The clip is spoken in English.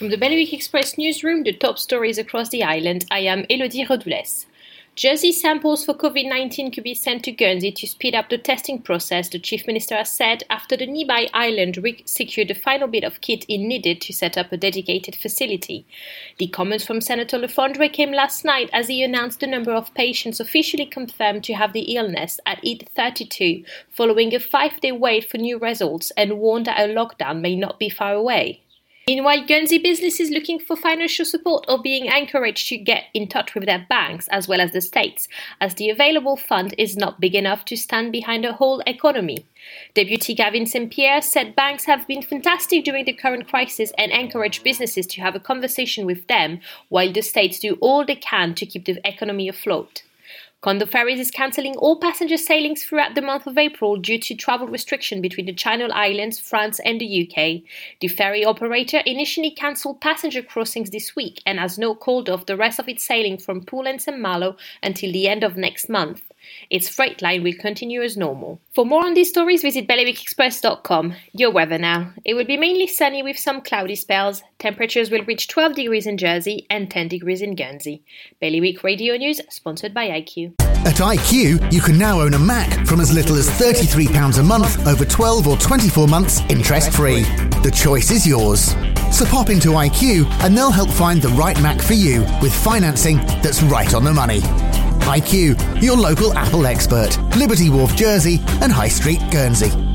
From the Bailiwick Express newsroom, the top stories across the island, I am Elodie Rodoules. Jersey samples for COVID 19 could be sent to Guernsey to speed up the testing process, the Chief Minister has said after the nearby island secured the final bit of kit it needed to set up a dedicated facility. The comments from Senator Le Fondre came last night as he announced the number of patients officially confirmed to have the illness at 832, following a five day wait for new results, and warned that a lockdown may not be far away. Meanwhile, Guernsey businesses looking for financial support are being encouraged to get in touch with their banks as well as the states, as the available fund is not big enough to stand behind the whole economy. Deputy Gavin St. Pierre said banks have been fantastic during the current crisis and encourage businesses to have a conversation with them while the states do all they can to keep the economy afloat. Condor Ferries is cancelling all passenger sailings throughout the month of April due to travel restriction between the Channel Islands, France, and the UK. The ferry operator initially cancelled passenger crossings this week and has now called off the rest of its sailing from Poole and St Malo until the end of next month. Its freight line will continue as normal. For more on these stories, visit bailiwickexpress.com. Your weather now. It will be mainly sunny with some cloudy spells. Temperatures will reach 12 degrees in Jersey and 10 degrees in Guernsey. Bailiwick Radio News, sponsored by IQ. At IQ, you can now own a Mac from as little as £33 a month over 12 or 24 months interest free. The choice is yours. So pop into IQ and they'll help find the right Mac for you with financing that's right on the money. IQ, your local Apple expert, Liberty Wharf, Jersey, and High Street, Guernsey.